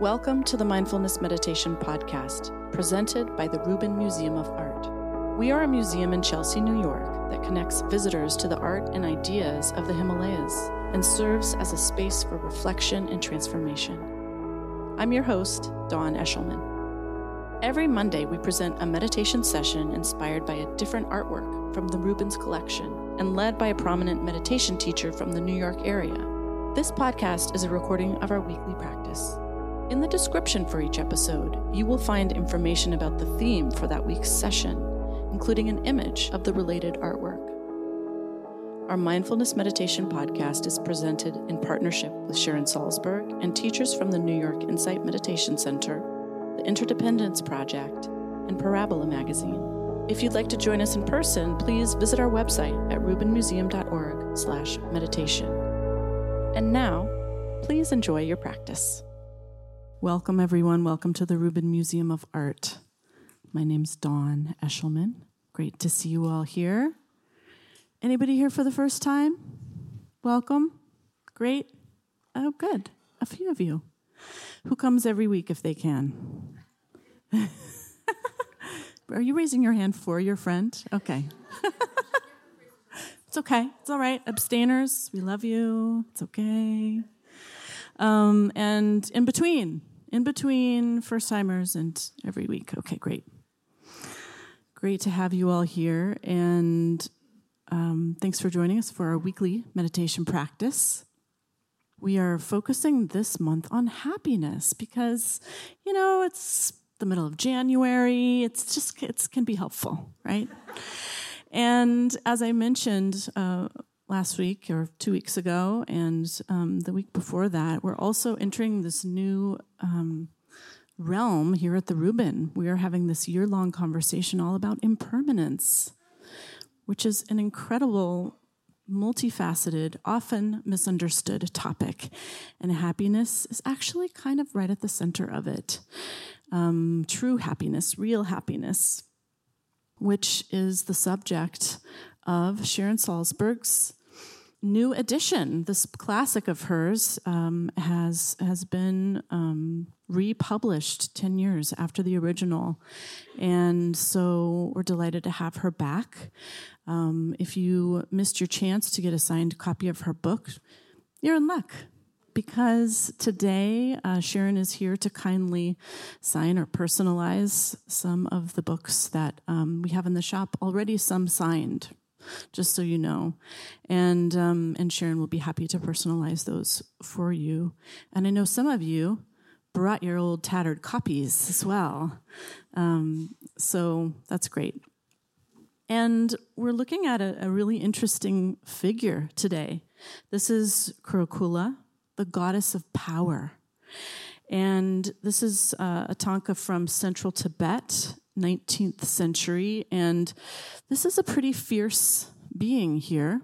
Welcome to the Mindfulness Meditation Podcast, presented by the Rubin Museum of Art. We are a museum in Chelsea, New York, that connects visitors to the art and ideas of the Himalayas and serves as a space for reflection and transformation. I'm your host, Dawn Eshelman. Every Monday, we present a meditation session inspired by a different artwork from the Rubin's collection and led by a prominent meditation teacher from the New York area. This podcast is a recording of our weekly practice. In the description for each episode, you will find information about the theme for that week's session, including an image of the related artwork. Our Mindfulness Meditation podcast is presented in partnership with Sharon Salzberg and teachers from the New York Insight Meditation Center, the Interdependence Project, and Parabola Magazine. If you'd like to join us in person, please visit our website at rubinmuseum.org/meditation. And now, please enjoy your practice. Welcome, everyone. Welcome to the Rubin Museum of Art. My name's Dawn Eshelman. Great to see you all here. Anybody here for the first time? Welcome. Great. Oh, good. A few of you. Who comes every week if they can? Are you raising your hand for your friend? Okay. it's okay. It's all right. Abstainers, we love you. It's okay. Um, and in between, in between first timers and every week. Okay, great. Great to have you all here. And um, thanks for joining us for our weekly meditation practice. We are focusing this month on happiness because, you know, it's the middle of January. It's just, it can be helpful, right? and as I mentioned, uh, last week or two weeks ago, and um, the week before that, we're also entering this new um, realm here at the Rubin. We are having this year long conversation all about impermanence, which is an incredible, multifaceted, often misunderstood topic. And happiness is actually kind of right at the center of it. Um, true happiness, real happiness, which is the subject of Sharon Salzberg's new edition. This classic of hers um, has has been um, republished ten years after the original, and so we're delighted to have her back. Um, if you missed your chance to get a signed copy of her book, you're in luck. Because today uh, Sharon is here to kindly sign or personalize some of the books that um, we have in the shop already, some signed just so you know. And um, and Sharon will be happy to personalize those for you. And I know some of you brought your old tattered copies as well. Um, so that's great. And we're looking at a, a, really interesting figure today. This is Kurukula, the goddess of power. And this is uh, a thangka from central Tibet 19th century, and this is a pretty fierce being here.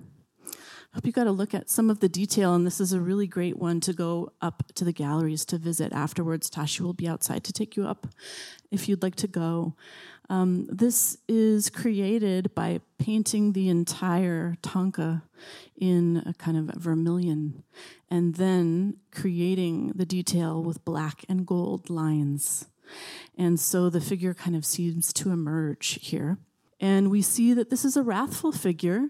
I hope you got a look at some of the detail, and this is a really great one to go up to the galleries to visit afterwards. Tashi will be outside to take you up if you'd like to go. Um, this is created by painting the entire thangka in a kind of vermilion and then creating the detail with black and gold lines. And so the figure kind of seems to emerge here. And we see that this is a wrathful figure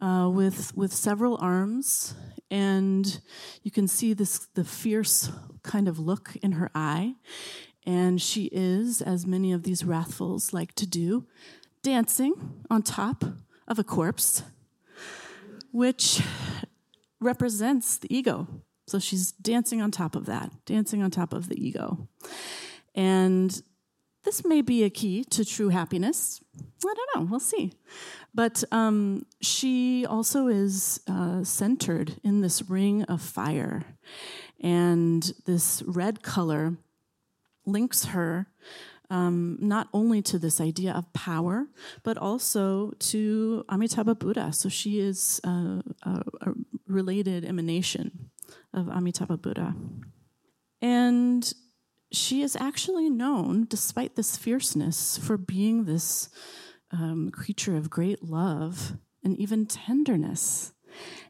uh, with, with several arms. And you can see this the fierce kind of look in her eye. And she is, as many of these wrathfuls like to do, dancing on top of a corpse, which represents the ego. So she's dancing on top of that, dancing on top of the ego. And this may be a key to true happiness. I don't know, we'll see. But um, she also is uh, centered in this ring of fire. And this red color links her um, not only to this idea of power, but also to Amitabha Buddha. So she is uh, a, a related emanation of Amitabha Buddha. And she is actually known, despite this fierceness, for being this um, creature of great love and even tenderness.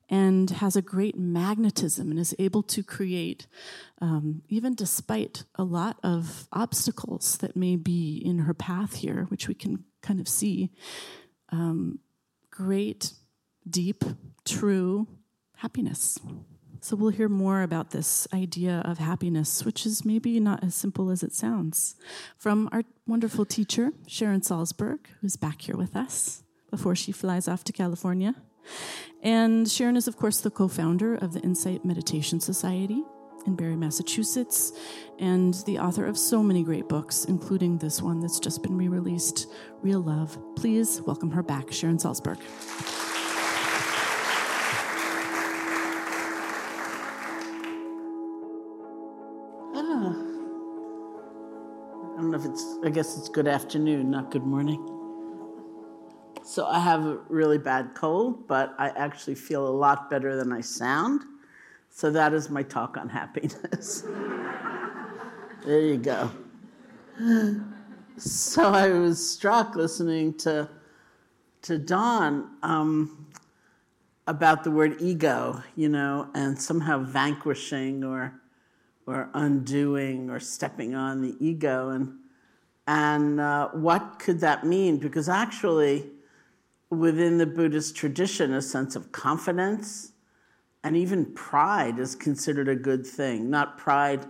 and has a great magnetism and is able to create, um, even despite a lot of obstacles that may be in her path here, which we can kind of see, um, great, deep, true happiness. So we'll hear more about this idea of happiness, which is maybe not as simple as it sounds, from our wonderful teacher, Sharon Salzberg, who's back here with us before she flies off to California. And Sharon is, of course, the co founder of the Insight Meditation Society in Barre, Massachusetts, and the author of so many great books, including this one that's just been re released, Real Love. Please welcome her back, Sharon Salzberg. If it's, I guess it's good afternoon, not good morning. So I have a really bad cold, but I actually feel a lot better than I sound. So that is my talk on happiness. there you go. So I was struck listening to to Dawn um, about the word ego, you know, and somehow vanquishing or or undoing or stepping on the ego, and and uh, what could that mean? Because actually within the Buddhist tradition, a sense of confidence and even pride is considered a good thing. Not pride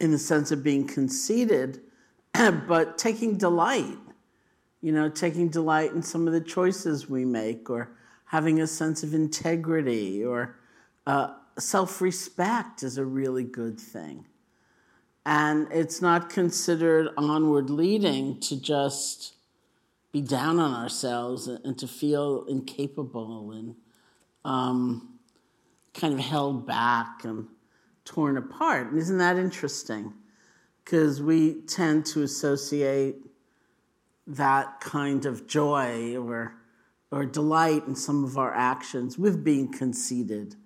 in the sense of being conceited, but taking delight. You know, taking delight in some of the choices we make, or having a sense of integrity, or uh, self respect is a really good thing. And it's not considered onward leading to just be down on ourselves and to feel incapable and um, kind of held back and torn apart. And isn't that interesting? Because we tend to associate that kind of joy or, or delight in some of our actions with being conceited.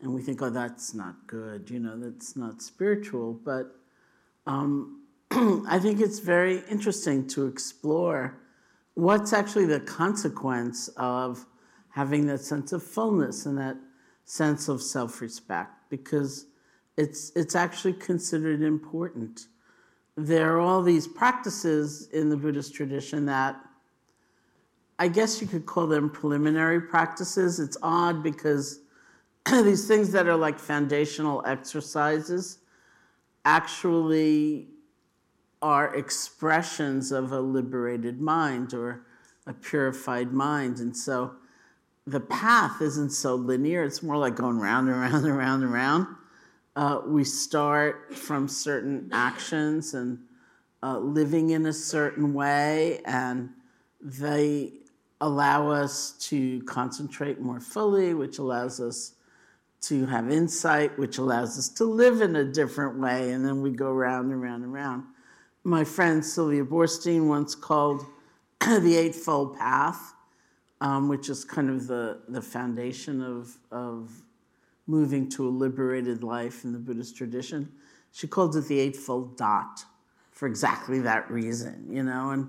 And we think, oh, that's not good, you know, that's not spiritual. But um, I think it's very interesting to explore what's actually the consequence of having that sense of fullness and that sense of self-respect because it's it's actually considered important. There are all these practices in the buddhist tradition that i guess you could call them preliminary practices. It's odd because these things that are like foundational exercises actually are expressions of a liberated mind or a purified mind. And so the path isn't so linear, it's more like going round and round and round and round. Uh, we start from certain actions and uh, living in a certain way, and they allow us to concentrate more fully, which allows us to have insight, which allows us to live in a different way, and then we go round and round and round my friend Sylvia Boorstein once called the Eightfold Path, um, which is kind of the, the foundation of, of moving to a liberated life in the Buddhist tradition. She called it the Eightfold Dot for exactly that reason, you know. And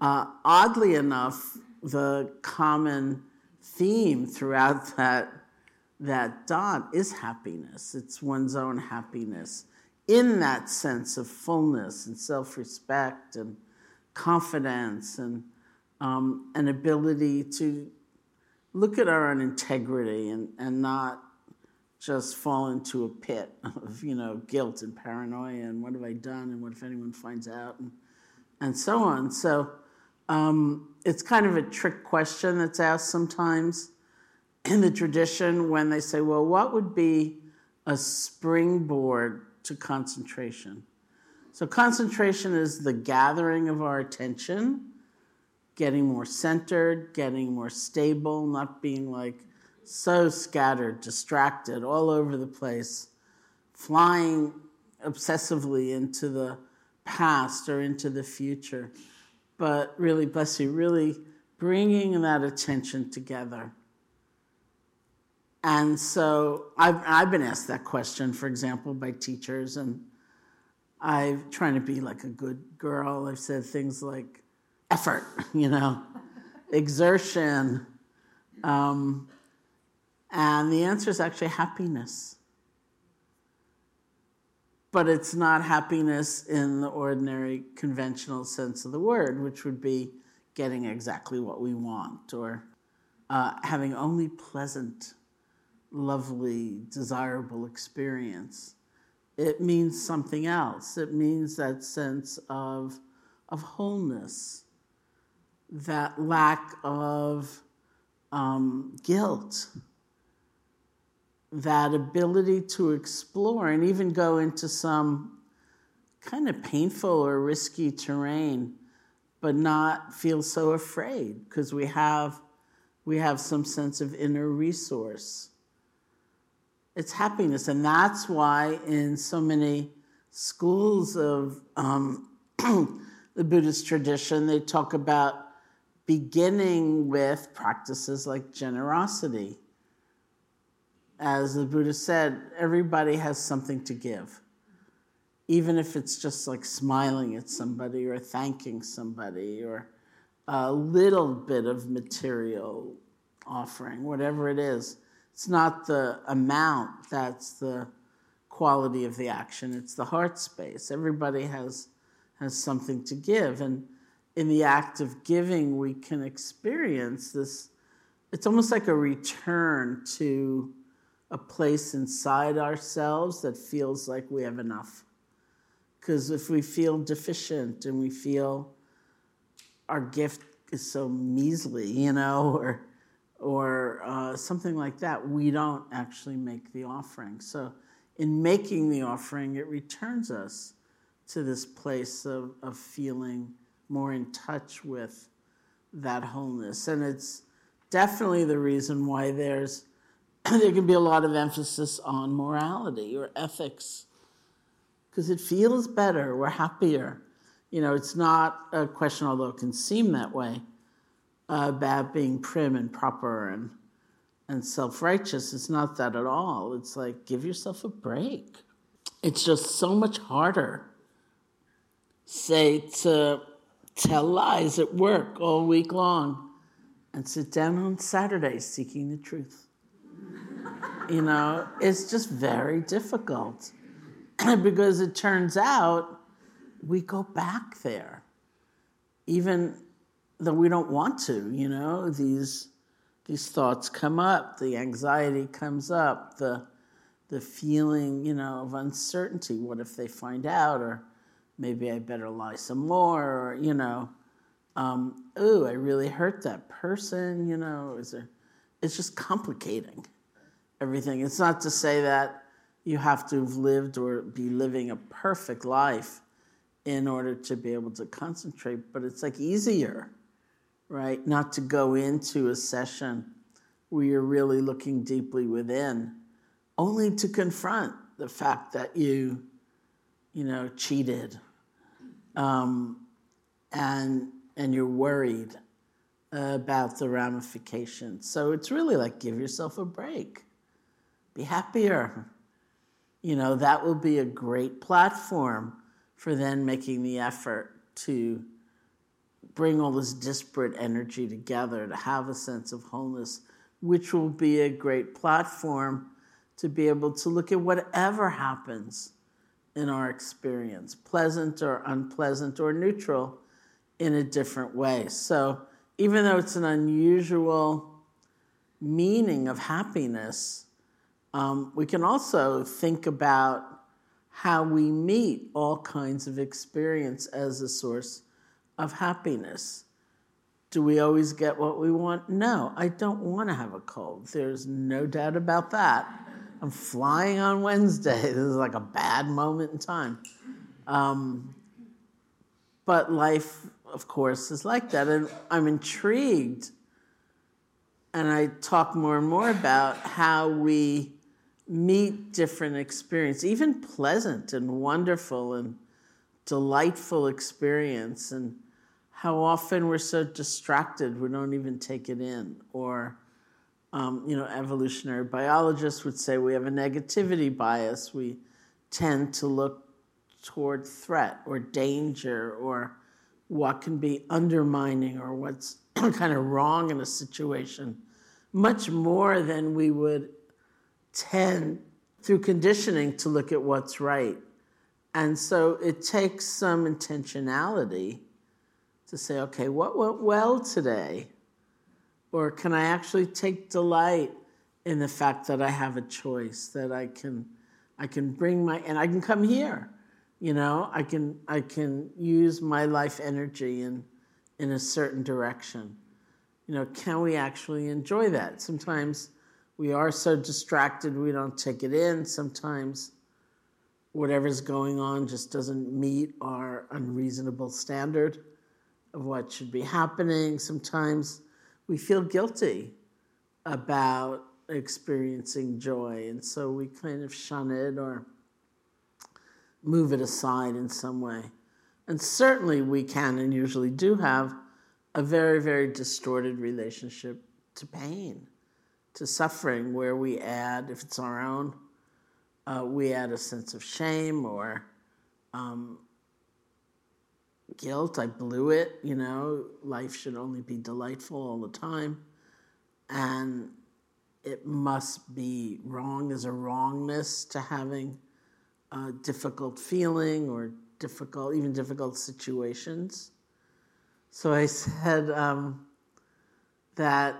uh, oddly enough, the common theme throughout that, that dot is happiness. It's one's own happiness in that sense of fullness and self respect and confidence and um, an ability to look at our own integrity and, and not just fall into a pit of you know guilt and paranoia and what have I done and what if anyone finds out and and so on. So um, it's kind of a trick question that's asked sometimes in the tradition when they say, well, what would be a springboard to concentration. So, concentration is the gathering of our attention, getting more centered, getting more stable, not being like so scattered, distracted, all over the place, flying obsessively into the past or into the future. But really, bless you, really bringing that attention together and so I've, I've been asked that question, for example, by teachers, and I'm trying to be like a good girl. I've said things like effort, you know, exertion, um, And the answer is actually happiness. But it's not happiness in the ordinary conventional sense of the word, which would be getting exactly what we want or uh, having only pleasant, lovely, desirable experience. It means something else. It means that sense of, of wholeness, that lack of um, guilt, that ability to explore and even go into some kind of painful or risky terrain, but not feel so afraid because we have we have some sense of inner resource. It's happiness, and that's why in so many schools of um, the Buddhist tradition, they talk about beginning with practices like generosity. As the Buddha said, everybody has something to give. Even if it's just like smiling at somebody or thanking somebody or a little bit of material offering, whatever it is. It's not the amount that's the quality of the action, it's the heart space. Everybody has, has something to give. And in the act of giving, we can experience this. It's almost like a return to a place inside ourselves that feels like we have enough. Because if we feel deficient and we feel our gift is so measly, you know, or or uh, something like that, we don't actually make the offering. So, in making the offering, it returns us to this place of, of feeling more in touch with that wholeness. And it's definitely the reason why there's there can be a lot of emphasis on morality or ethics because it feels better, we're happier you know, it's not a question, although it can seem that way, about being prim and proper and and self-righteous. It's not that at all. It's like give yourself a break. It's just so much harder, say, to tell lies at work all week long and sit down on Saturday seeking the truth. you know, it's just very difficult because it turns out we go back there, even though we don't want to. You know, these these thoughts come up, the anxiety comes up, the the feeling, you know, of uncertainty. What if they find out, or maybe I better lie some more, or you know, um, ooh, I really hurt that person. You know, is there? It's just complicating everything. It's not to say that you have to have lived or be living a perfect life in order to be able to concentrate, but it's like easier, right? Not to go into a session where you're really looking deeply within, only to confront the fact that you, you know, cheated, um, and and you're worried about the ramifications. So it's really like give yourself a break, be happier. You know, that will be a great platform for then making the effort to bring all this disparate energy together to have a sense of wholeness, which will be a great platform to be able to look at whatever happens in our experience, pleasant or unpleasant or neutral, in a different way. So, even though it's an unusual meaning of happiness, um, we can also think about how we meet all kinds of experience as a source of happiness. Do we always get what we want? No, I don't want to have a cold. There's no doubt about that. I'm flying on Wednesday. This is like a bad moment in time. Um, but life, of course, is like that. And I'm intrigued, and I talk more and more about how we meet different experience, even pleasant and wonderful and delightful experience, and how often we're so distracted we don't even take it in. Or, um, you know, evolutionary biologists would say we have a negativity bias. We tend to look toward threat or danger or what can be undermining or what's kind of wrong in a situation much more than we would tend through conditioning to look at what's right. And so it takes some intentionality to say, okay, what went well today? Or can I actually take delight in the fact that I have a choice, that I can I can bring my and I can come here. You know, I can I can use my life energy in in a certain direction. You know, can we actually enjoy that? Sometimes we are so distracted we don't take it in. Sometimes whatever's going on just doesn't meet our unreasonable standard of what should be happening. Sometimes we feel guilty about experiencing joy, and so we kind of shun it or move it aside in some way. And certainly we can and usually do have a very, very distorted relationship to pain, to suffering, where we add, if it's our own, uh, we add a sense of shame or um, guilt. I blew it, you know, life should only be delightful all the time. And it must be wrong. There's a wrongness to having a difficult feeling or difficult, even difficult situations. So I said um, that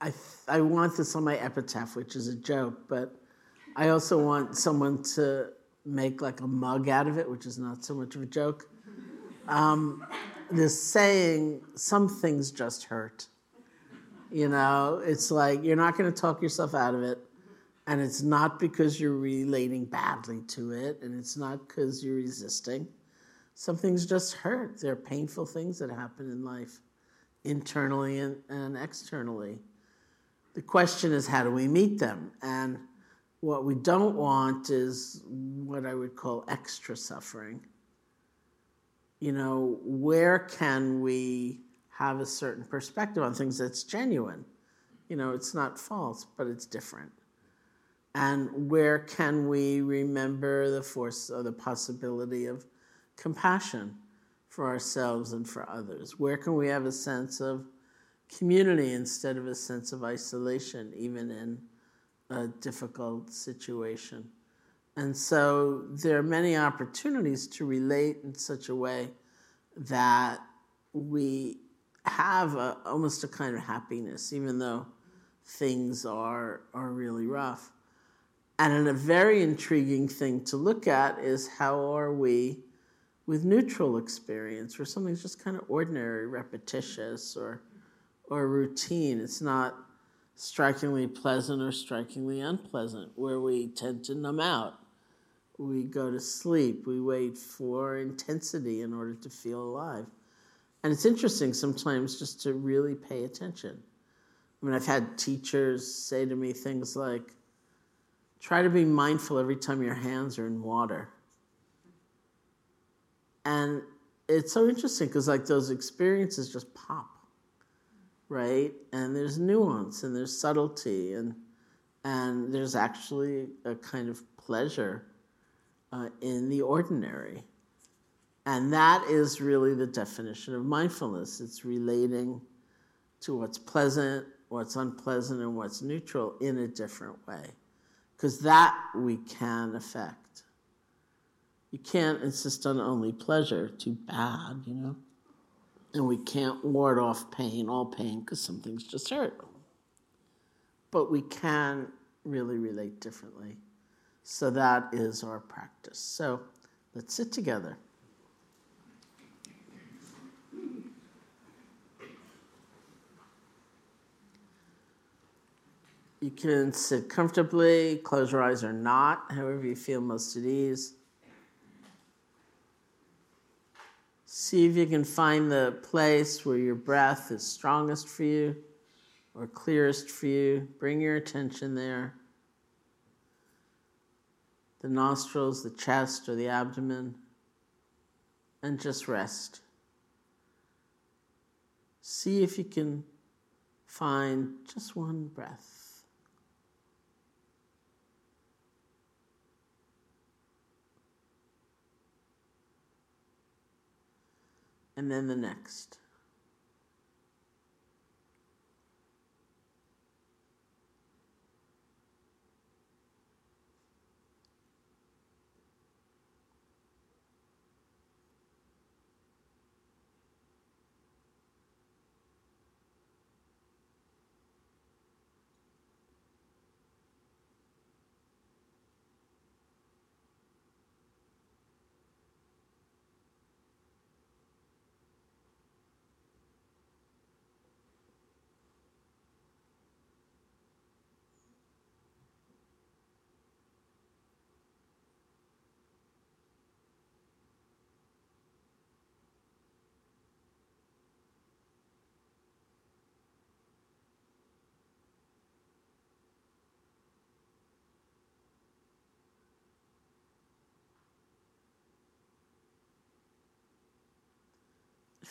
I, I want this on my epitaph, which is a joke, but I also want someone to make like a mug out of it, which is not so much of a joke. Um, this saying, some things just hurt. You know, it's like you're not going to talk yourself out of it. And it's not because you're relating badly to it, and it's not because you're resisting. Some things just hurt. There are painful things that happen in life, internally and, and externally. The question is, how do we meet them? And what we don't want is what I would call extra suffering. You know, where can we have a certain perspective on things that's genuine? You know, it's not false, but it's different. And where can we remember the force or the possibility of compassion for ourselves and for others? Where can we have a sense of community instead of a sense of isolation, even in a difficult situation? And so there are many opportunities to relate in such a way that we have a, almost a kind of happiness, even though things are, are really rough. And a very intriguing thing to look at is how are we with neutral experience, where something's just kind of ordinary, repetitious, or, or routine. It's not strikingly pleasant or strikingly unpleasant, where we tend to numb out. We go to sleep. We wait for intensity in order to feel alive. And it's interesting sometimes just to really pay attention. I mean, I've had teachers say to me things like, Try to be mindful every time your hands are in water. And it's so interesting because, like, those experiences just pop, right? And there's nuance and there's subtlety and and there's actually a kind of pleasure uh, in the ordinary. And that is really the definition of mindfulness. It's relating to what's pleasant, what's unpleasant, and what's neutral in a different way because that we can affect. You can't insist on only pleasure, too bad, you know? And we can't ward off pain, all pain, because some things just hurt. But we can really relate differently. So that is our practice. So let's sit together. You can sit comfortably, close your eyes or not, however you feel most at ease. See if you can find the place where your breath is strongest for you or clearest for you. Bring your attention there. The nostrils, the chest, or the abdomen, and just rest. See if you can find just one breath. and then the next.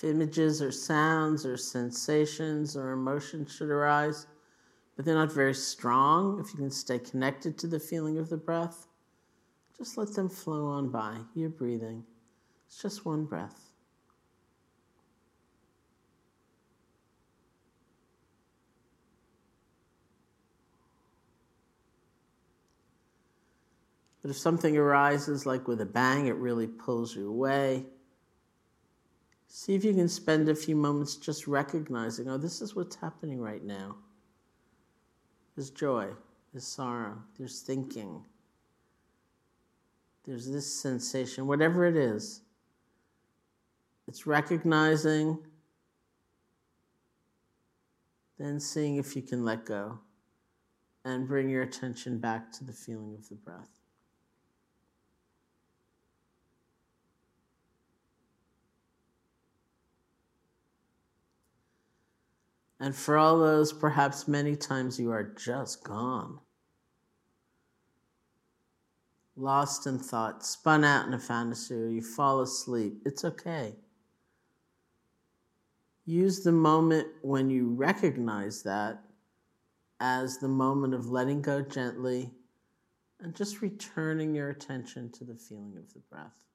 Images or sounds or sensations or emotions should arise, but they're not very strong, if you can stay connected to the feeling of the breath, just let them flow on by. You're breathing. It's just one breath. But if something arises like with a bang, it really pulls you away. See if you can spend a few moments just recognizing, oh, this is what's happening right now. There's joy, there's sorrow, there's thinking, there's this sensation, whatever it is. It's recognizing, then seeing if you can let go and bring your attention back to the feeling of the breath. And for all those, perhaps many times you are just gone. Lost in thought, spun out in a fantasy, or you fall asleep. It's okay. Use the moment when you recognize that as the moment of letting go gently and just returning your attention to the feeling of the breath.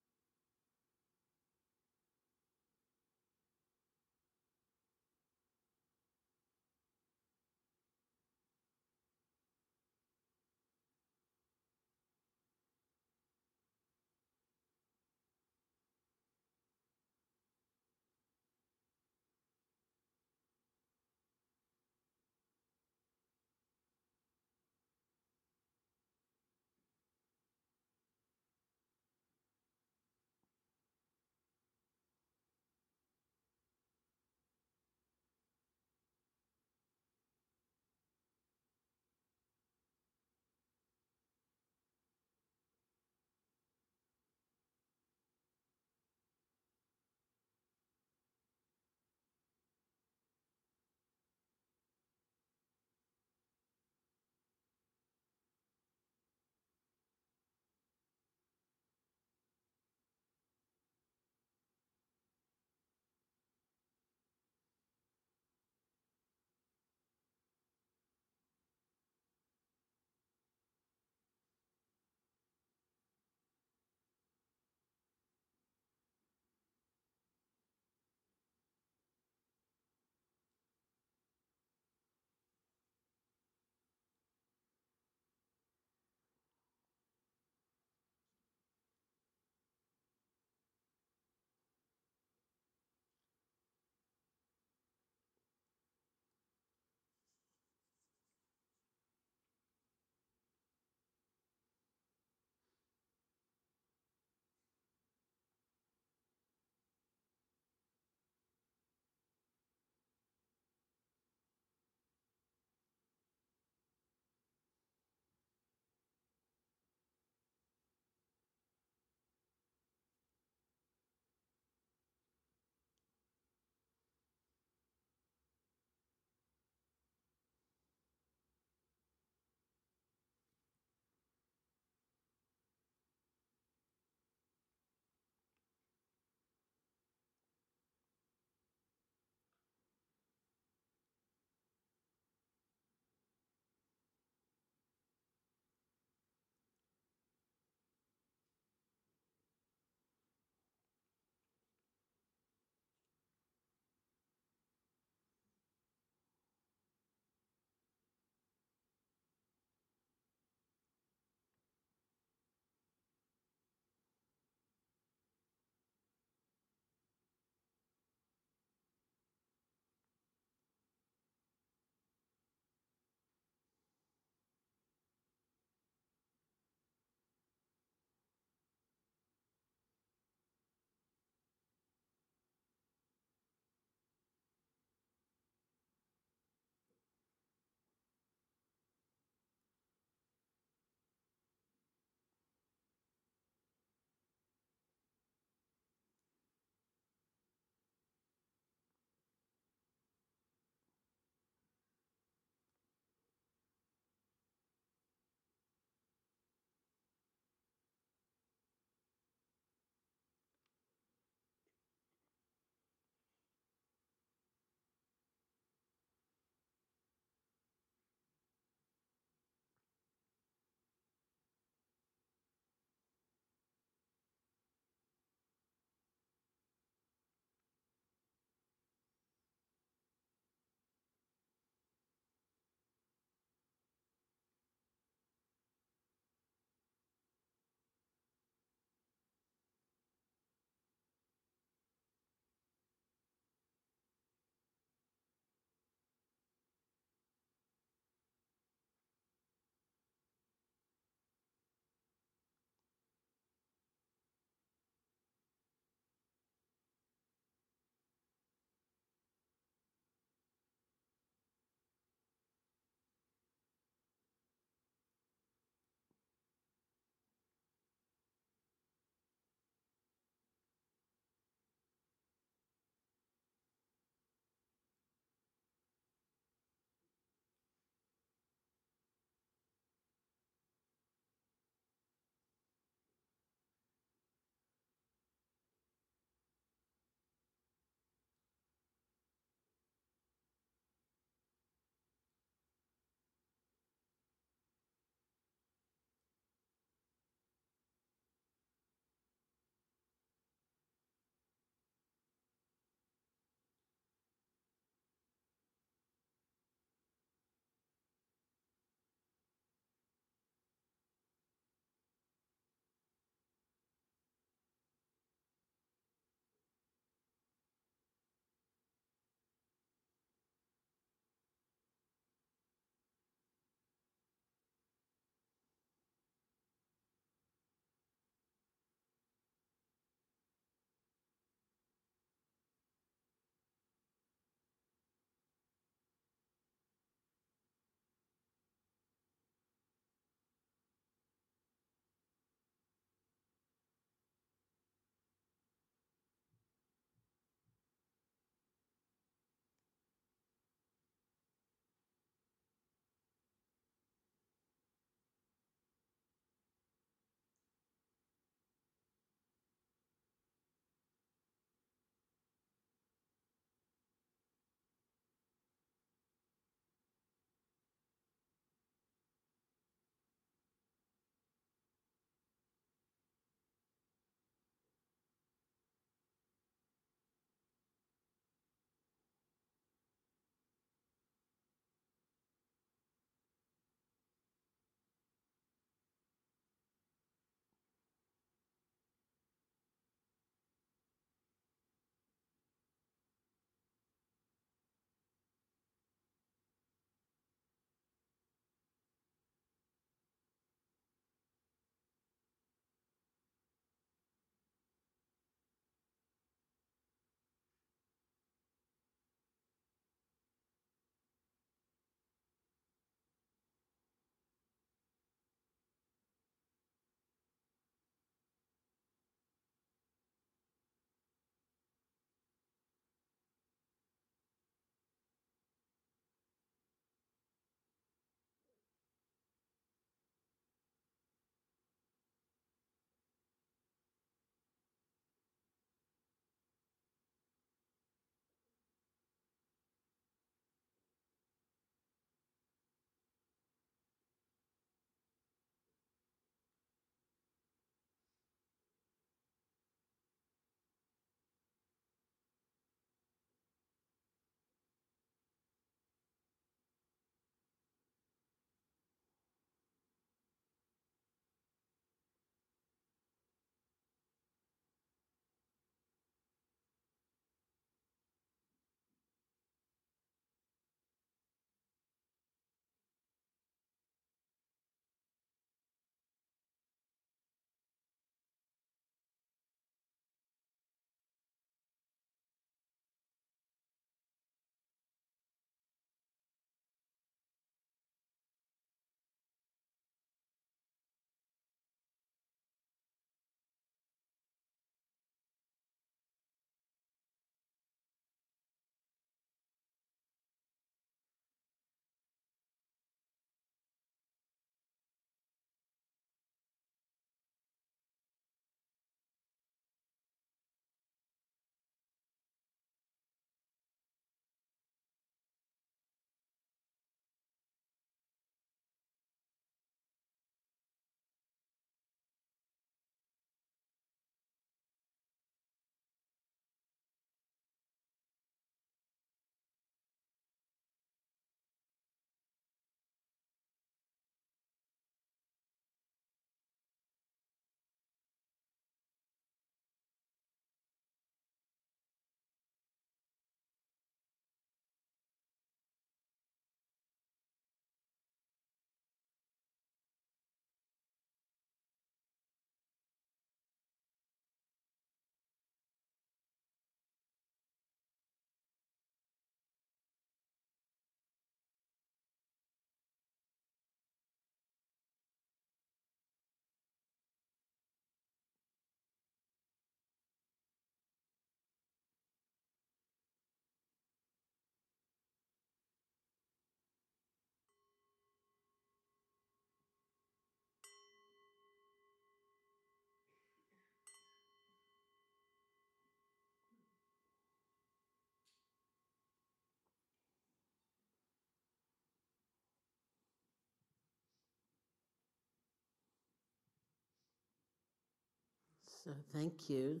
So thank you.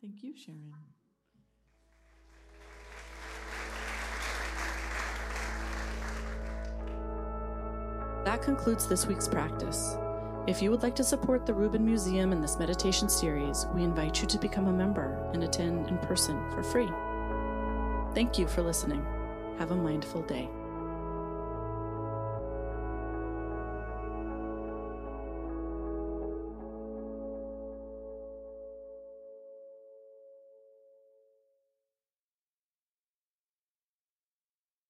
Thank you, Sharon. That concludes this week's practice. If you would like to support the Rubin Museum in this meditation series, we invite you to become a member and attend in person for free. Thank you for listening. Have a mindful day.